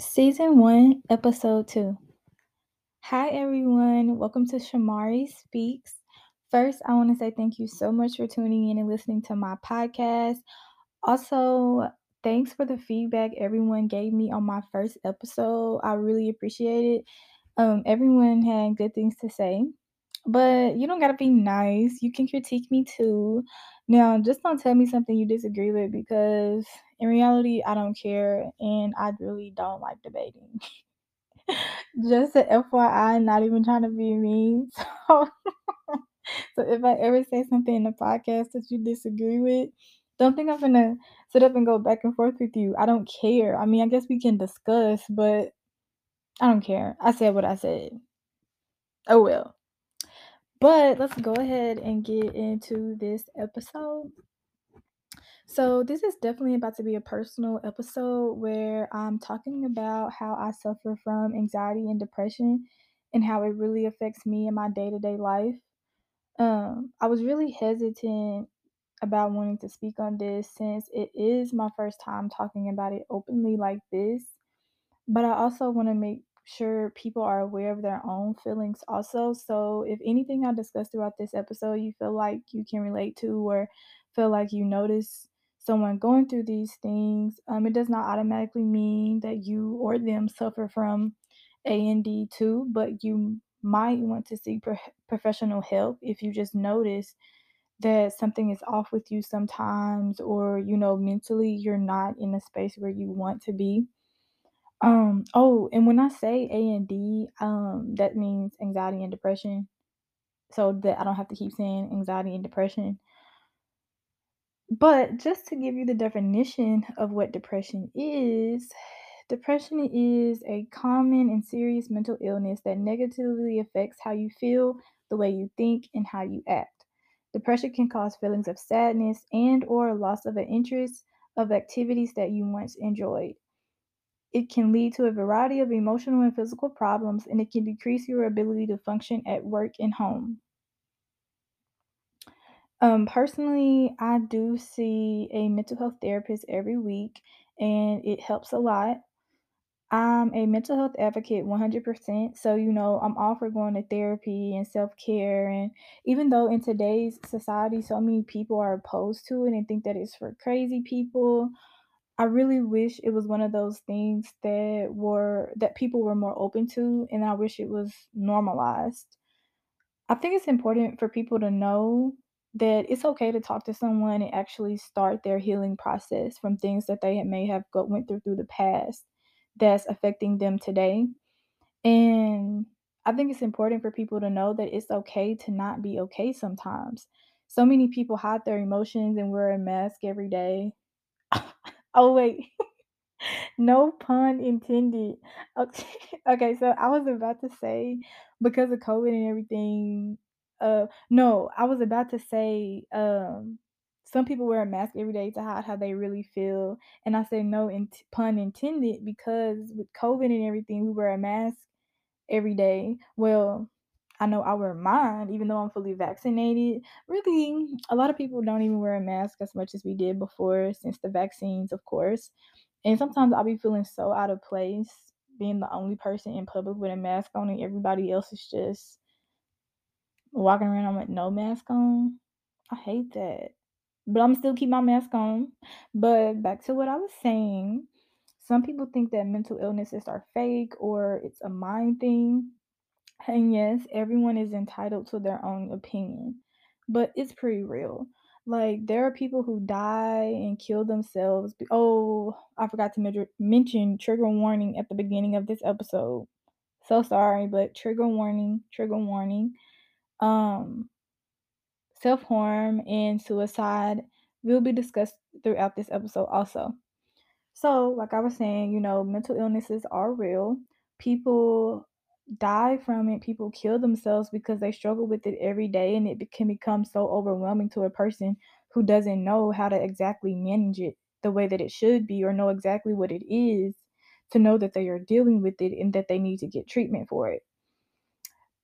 Season 1, Episode 2. Hi, everyone. Welcome to Shamari Speaks. First, I want to say thank you so much for tuning in and listening to my podcast. Also, thanks for the feedback everyone gave me on my first episode. I really appreciate it. Um, everyone had good things to say, but you don't gotta be nice. You can critique me too. Now, just don't tell me something you disagree with because in reality, I don't care and I really don't like debating. just a FYI, not even trying to be mean. So, so if I ever say something in the podcast that you disagree with, don't think I'm gonna sit up and go back and forth with you. I don't care. I mean, I guess we can discuss, but I don't care. I said what I said. Oh well. But let's go ahead and get into this episode. So, this is definitely about to be a personal episode where I'm talking about how I suffer from anxiety and depression and how it really affects me in my day to day life. Um, I was really hesitant about wanting to speak on this since it is my first time talking about it openly like this. But I also want to make sure people are aware of their own feelings also. So if anything I discussed throughout this episode you feel like you can relate to or feel like you notice someone going through these things, um, it does not automatically mean that you or them suffer from A and D, but you might want to seek pro- professional help if you just notice that something is off with you sometimes or you know mentally you're not in a space where you want to be um, oh, and when I say A and D, um, that means anxiety and depression. So that I don't have to keep saying anxiety and depression. But just to give you the definition of what depression is, depression is a common and serious mental illness that negatively affects how you feel, the way you think, and how you act. Depression can cause feelings of sadness and or loss of an interest of activities that you once enjoyed. It can lead to a variety of emotional and physical problems, and it can decrease your ability to function at work and home. Um, personally, I do see a mental health therapist every week, and it helps a lot. I'm a mental health advocate 100%. So, you know, I'm all for going to therapy and self care. And even though in today's society, so many people are opposed to it and think that it's for crazy people, I really wish it was one of those things that were that people were more open to, and I wish it was normalized. I think it's important for people to know that it's okay to talk to someone and actually start their healing process from things that they may have go, went through through the past that's affecting them today. And I think it's important for people to know that it's okay to not be okay sometimes. So many people hide their emotions and wear a mask every day. Oh wait. No pun intended. Okay, okay, so I was about to say because of COVID and everything, uh no, I was about to say um some people wear a mask every day to hide how they really feel. And I say no in pun intended because with COVID and everything, we wear a mask every day. Well, I know I wear mine even though I'm fully vaccinated. Really, a lot of people don't even wear a mask as much as we did before since the vaccines, of course. And sometimes I'll be feeling so out of place being the only person in public with a mask on and everybody else is just walking around with no mask on. I hate that. But I'm still keep my mask on. But back to what I was saying. Some people think that mental illnesses are fake or it's a mind thing. And yes, everyone is entitled to their own opinion, but it's pretty real. Like, there are people who die and kill themselves. be- Oh, I forgot to mention mention trigger warning at the beginning of this episode. So sorry, but trigger warning, trigger warning. Um, self harm and suicide will be discussed throughout this episode also. So, like I was saying, you know, mental illnesses are real. People die from it. People kill themselves because they struggle with it every day, and it can become so overwhelming to a person who doesn't know how to exactly manage it the way that it should be or know exactly what it is to know that they are dealing with it and that they need to get treatment for it.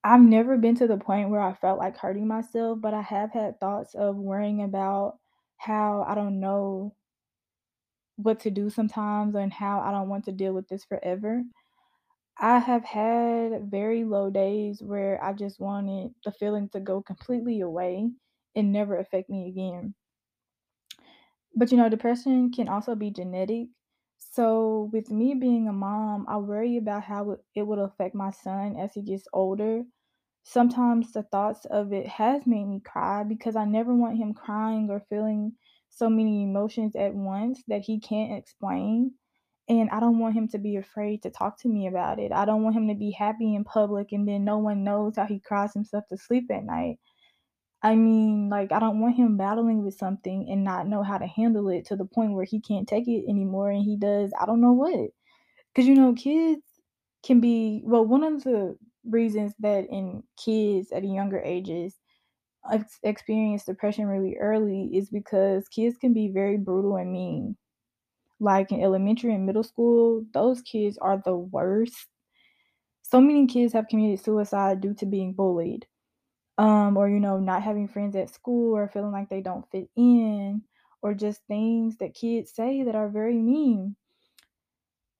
I've never been to the point where I felt like hurting myself, but I have had thoughts of worrying about how I don't know what to do sometimes and how I don't want to deal with this forever. I have had very low days where I just wanted the feeling to go completely away and never affect me again. But, you know, depression can also be genetic. So, with me being a mom, I worry about how it would affect my son as he gets older. Sometimes the thoughts of it has made me cry because I never want him crying or feeling so many emotions at once that he can't explain. And I don't want him to be afraid to talk to me about it. I don't want him to be happy in public and then no one knows how he cries himself to sleep at night. I mean, like, I don't want him battling with something and not know how to handle it to the point where he can't take it anymore and he does I don't know what. Because, you know, kids can be well, one of the reasons that in kids at younger ages experience depression really early is because kids can be very brutal and mean. Like, in elementary and middle school, those kids are the worst. So many kids have committed suicide due to being bullied, um, or, you know, not having friends at school or feeling like they don't fit in, or just things that kids say that are very mean.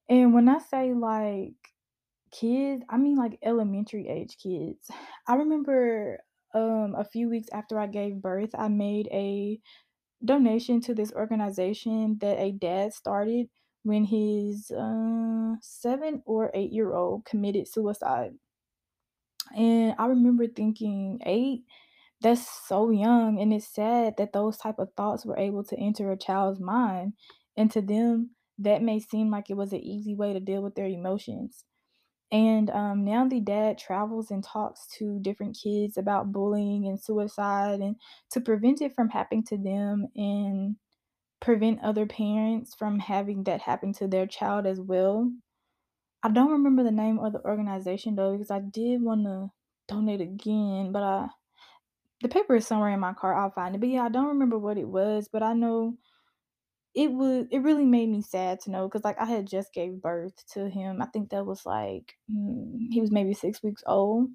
And when I say, like, kids, I mean, like, elementary age kids. I remember, um, a few weeks after I gave birth, I made a donation to this organization that a dad started when his, uh, 7 or 8-year-old committed suicide. And I remember thinking, "8? That's so young," and it's sad that those type of thoughts were able to enter a child's mind, and to them, that may seem like it was an easy way to deal with their emotions. And, um, now the dad travels and talks to different kids about bullying and suicide and to prevent it from happening to them and prevent other parents from having that happen to their child as well. I don't remember the name of the organization though, because I did wanna donate again, but I the paper is somewhere in my car, I'll find it. But yeah, I don't remember what it was, but I know it was it really made me sad to know because like, I had just gave birth to him. I think that was, like, mm, he was maybe 6 weeks old.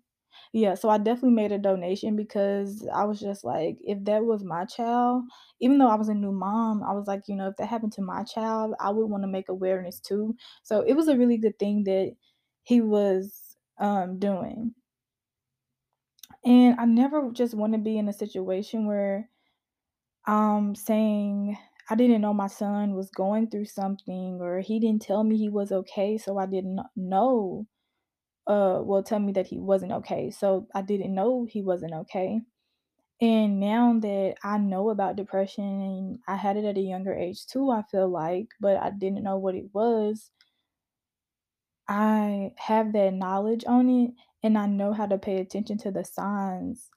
Yeah, so I definitely made a donation because I was just like, if that was my child even though I was a new mom, I was like, you know, if that happened to my child, I would wanna make awareness too. So it was a really good thing that he was, um, doing. And I never just wanna be in a situation where I'm saying, "I didn't know my son was going through something," or, "He didn't tell me he was okay, so I didn't know" uh, well, tell me that he wasn't okay, so I didn't know he wasn't okay. And now that I know about depression and I had it at a younger age too, I feel like, but I didn't know what it was I have that knowledge on it, and I know how to pay attention to the signs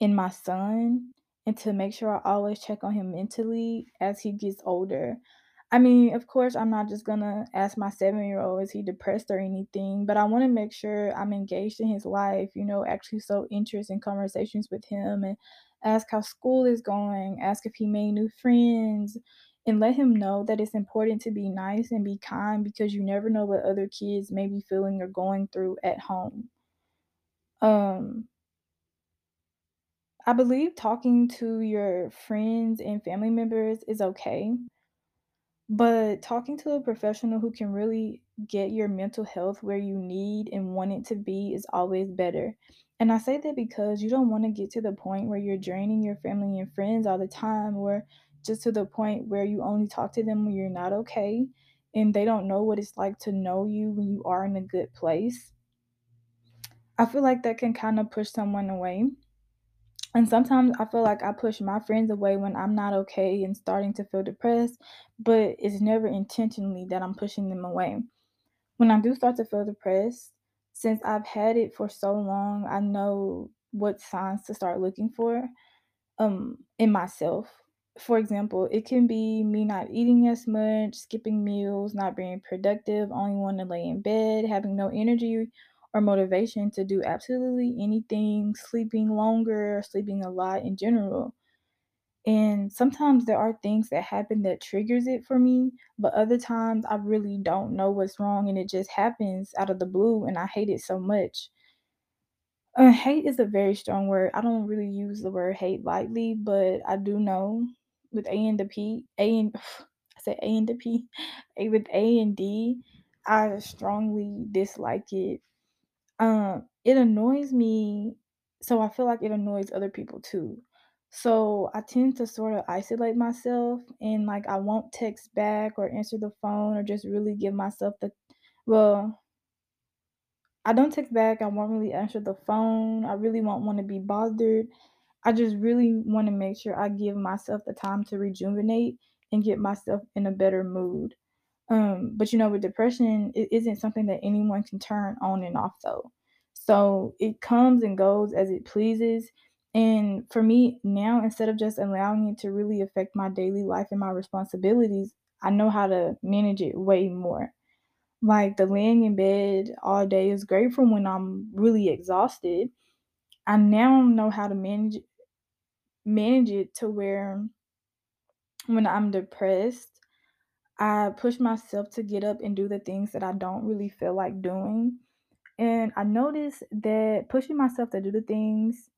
in my son, and to make sure I always check on him mentally as he gets older. I mean, of course, I'm not just gonna ask my seven-year-old, "Is he depressed or anything?" But I wanna make sure I'm engaged in his life, you know, actually so interest in conversations with him and ask how school is going, ask if he made new friends, and let him know that it's important to be nice and be kind because you never know what other kids may be feeling or going through at home. Um I believe talking to your friends and family members is okay but talking to a professional who can really get your mental health where you need and want it to be is always better. And I say that because you don't wanna get to the point where you're draining your family and friends all the time or just to the point where you only talk to them when you're not okay, and they don't know what it's like to know you when you are in a good place. I feel like that can kinda push someone away. And sometimes I feel like I push my friends away when I'm not okay and starting to feel depressed, but it's never intentionally that I'm pushing them away. When I do start to feel depressed, since I've had it for so long, I know what signs to start looking for, um, in myself. For example, it can be me not eating as much, skipping meals, not being productive, only wanting to lay in bed, having no energy or motivation to do absolutely anything, sleeping longer, sleeping a lot in general. And sometimes there are things that happen that triggers it for me, but other times I really don't know what's wrong and it just happens out of the blue and I hate it so much. Uh, hate is a very strong word. I don't really use the word hate lightly, but I do know with A and the P A and I said A and the P. A with A and D, I strongly dislike it. Um, it annoys me, so I feel like it annoys other people too. So I tend to sort of isolate myself and like I won't text back or answer the phone or just really give myself the well, I don't text back. I won't really answer the phone. I really won't want to be bothered. I just really want to make sure I give myself the time to rejuvenate and get myself in a better mood. Um, but you know, with depression, it isn't something that anyone can turn on and off though. So it comes and goes as it pleases. And for me now, instead of just allowing it to really affect my daily life and my responsibilities, I know how to manage it way more. Like the laying in bed all day is great for when I'm really exhausted. I now know how to manage manage it to where when I'm depressed, I push myself to get up and do the things that I don't really feel like doing. And I notice that pushing myself to do the things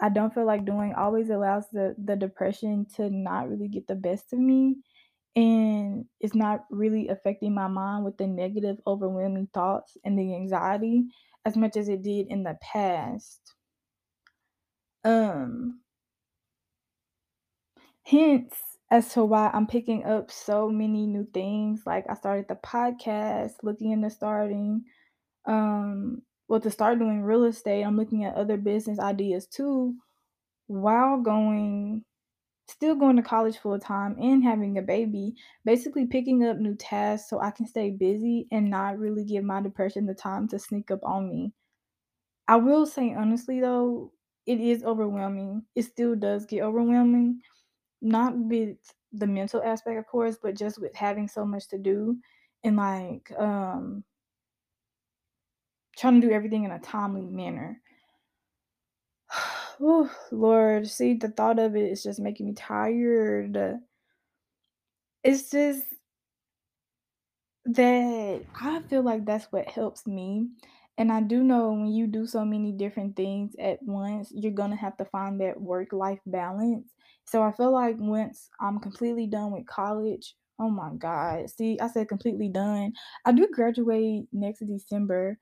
I don't feel like doing always allows the the depression to not really get the best of me and it's not really affecting my mind with the negative overwhelming thoughts and the anxiety as much as it did in the past. Um hence as to why I'm picking up so many new things. Like I started the podcast, looking into starting um well to start doing real estate. I'm looking at other business ideas too while going still going to college full time and having a baby, basically picking up new tasks so I can stay busy and not really give my depression the time to sneak up on me. I will say honestly though, it is overwhelming. It still does get overwhelming, not with the mental aspect of course, but just with having so much to do and like um trying to do everything in a timely manner. Oh Lord, see the thought of it is just making me tired. It's just That I feel like that's what helps me, and I do know when you do so many different things at once, you're gonna have to find that work-life balance. So I feel like once I'm completely done with college oh my god, see, I said completely done. I do graduate next December,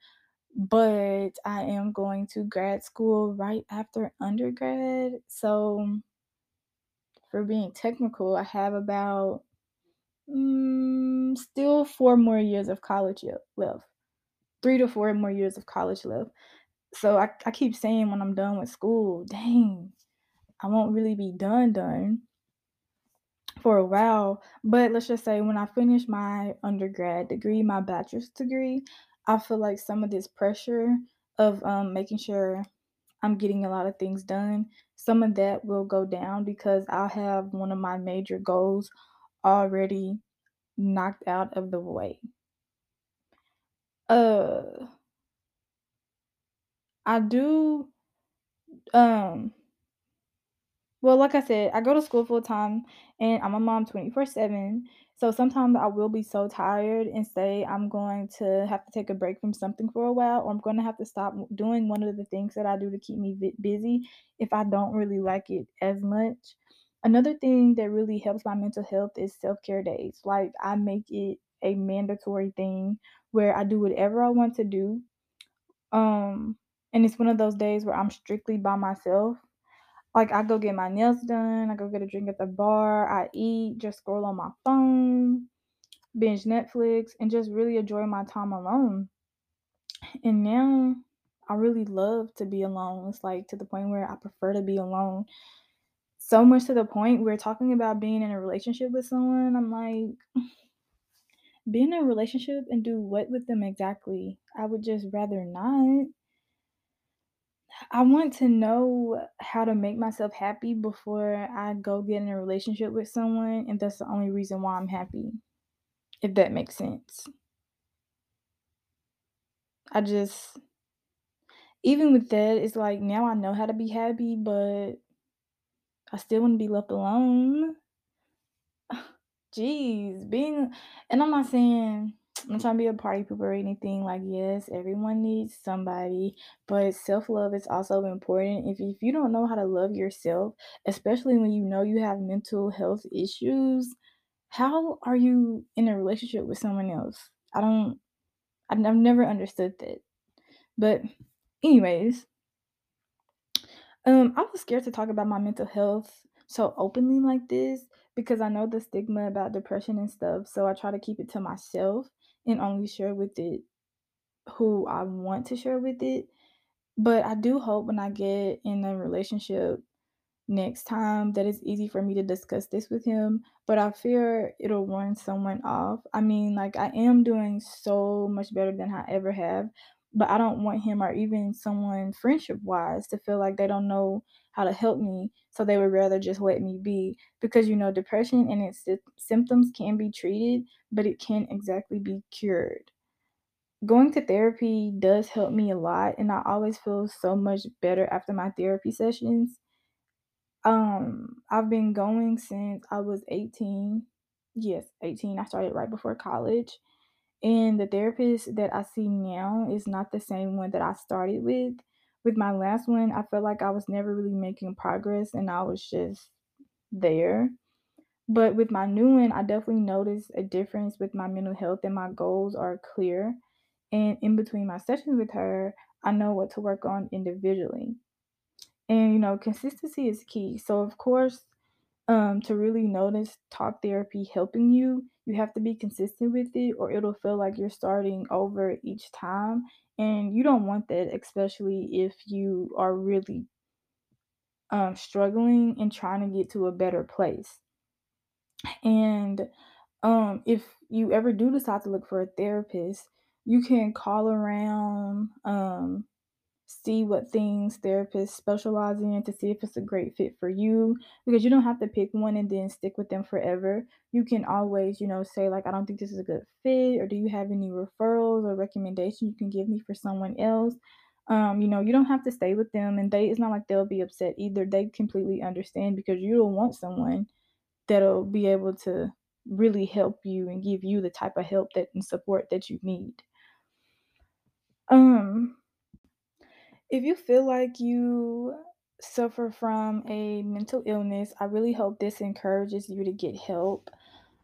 but I am going to grad school right after undergrad. So for being technical, I have about Mm, still 4 more years of college left. 3 to 4 more years of college left. So I I keep saying when I'm done with school, dang, I won't really be done done for a while. But let's just say when I finish my undergrad degree, my bachelor's degree, I feel like some of this pressure of um, making sure I'm getting a lot of things done, some of that will go down because I'll have one of my major goals already knocked out of the way. Uh, I do, um well, like I said, I go to school full time and I'm a mom 24/7. So sometimes I will be so tired and say I'm going to have to take a break from something for a while, or I'm going to have to stop doing one of the things that I do to keep me busy if I don't really like it as much. Another thing that really helps my mental health is self care days. Like I make it a mandatory thing where I do whatever I want to do Um, and it's one of those days where I'm strictly by myself. Like I go get my nails done, I go get a drink at the bar, I eat, just scroll on my phone, binge Netflix, and just really enjoy my time alone. And now I really love to be alone. It's like to the point where I prefer to be alone. So much to the point where talking about being in a relationship with someone, I'm like, be in a relationship and do what with them exactly? I would just rather not. I want to know how to make myself happy before I go get in a relationship with someone, and that's the only reason why I'm happy, if that makes sense. I just even with that, it's like now I know how to be happy, but I still want to be left alone. Jeez, being and I'm not saying I'm trying to be a party pooper or anything. Like, yes, everyone needs somebody, but self love is also important. If if you don't know how to love yourself, especially when you know you have mental health issues, How are you in a relationship with someone else? I don't I've never understood that. But anyways um, I was scared to talk about my mental health so openly like this because I know the stigma about depression and stuff, so I try to keep it to myself and only share with it who I want to share with it. But I do hope when I get in a relationship next time that it's easy for me to discuss this with him, but I fear it'll warn someone off. I mean, like, I am doing so much better than I ever have, but I don't want him or even someone friendship-wise to feel like they don't know how to help me, so they would rather just let me be. Because, you know, depression and its symptoms can be treated, but it can't exactly be cured. Going to therapy does help me a lot, and I always feel so much better after my therapy sessions. Um, I've been going since I was 18. Yes, 18. I started right before college. And the therapist that I see now is not the same one that I started with. With my last one, I felt like I was never really making progress and I was just there. But with my new one, I definitely noticed a difference with my mental health and my goals are clear. And in between my sessions with her, I know what to work on individually. And, you know, consistency is key. So, of course, um, to really notice talk therapy helping you, you have to be consistent with it or it'll feel like you're starting over each time. And you don't want that, especially if you are really um, struggling and trying to get to a better place. And um, if you ever do decide to look for a therapist, you can call around, um, see what things therapists specialize in to see if it's a great fit for you because you don't have to pick one and then stick with them forever. You can always, you know, say like I don't think this is a good fit or do you have any referrals or recommendations you can give me for someone else? Um, you know, you don't have to stay with them and they it's not like they'll be upset either. They completely understand because you don't want someone that'll be able to really help you and give you the type of help that and support that you need. Um If you feel like you suffer from a mental illness, I really hope this encourages you to get help.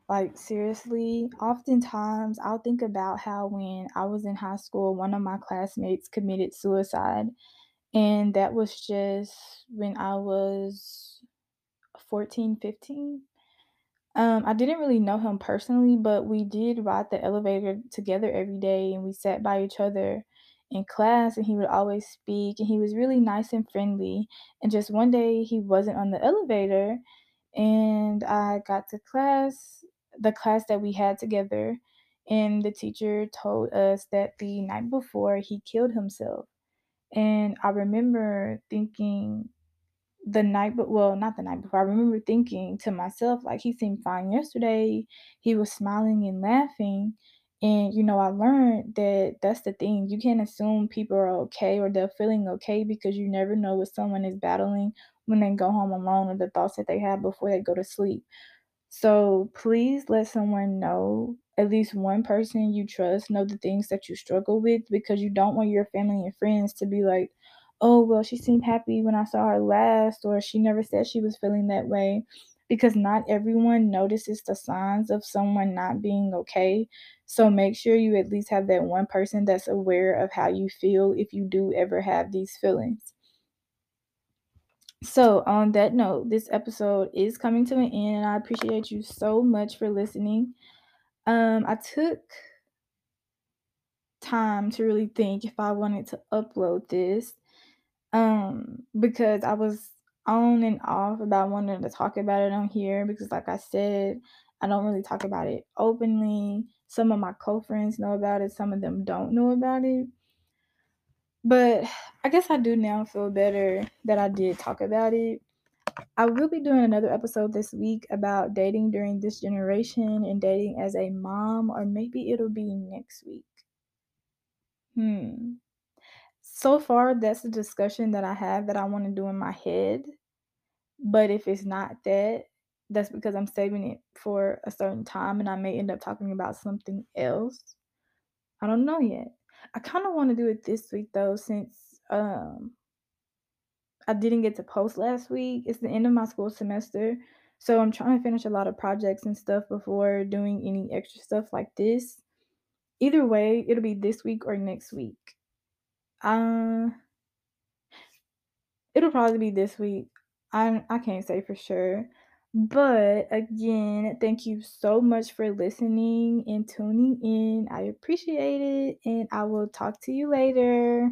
Like, seriously, oftentimes I'll think about how when I was in high school, one of my classmates committed suicide, and that was just when I was 14, 15. Um, I didn't really know him personally, but we did ride the elevator together every day and we sat by each other in class and he would always speak and he was really nice and friendly. And just one day he wasn't on the elevator and I got to class, the class that we had together, and the teacher told us that the night before he killed himself. And I remember thinking the night but well, not the night before, I remember thinking to myself, like, "He seemed fine yesterday, he was smiling and laughing," and, you know, I learned that that's the thing, you can't assume people are okay or they're feeling okay because you never know what someone is battling when they go home alone or the thoughts that they have before they go to sleep. So please let someone know, at least one person you trust, know the things that you struggle with because you don't want your family and friends to be like, oh, well, she seemed happy when I saw her last, or she never said she was feeling that way. Because not everyone notices the signs of someone not being okay. So make sure you at least have that one person that's aware of how you feel if you do ever have these feelings. So, on that note, this episode is coming to an end, and I appreciate you so much for listening. Um, I took time to really think if I wanted to upload this, um, because I was on and off about wanting to talk about it on here because, like I said, I don't really talk about it openly. Some of my co-friends know about it, some of them don't know about it. But I guess I do now feel better that I did talk about it. I will be doing another episode this week about dating during this generation and dating as a mom, or maybe it'll be next week. Hmm. So far, that's a discussion that I have that I want to do in my head. But if it's not that, that's because I'm saving it for a certain time and I may end up talking about something else. I don't know yet. I kind of want to do it this week though, since um I didn't get to post last week. It's the end of my school semester. So I'm trying to finish a lot of projects and stuff before doing any extra stuff like this. Either way, it'll be this week or next week. Uh, it'll probably be this week. I'm I can't say for sure. But again, thank you so much for listening and tuning in. I appreciate it, and I will talk to you later.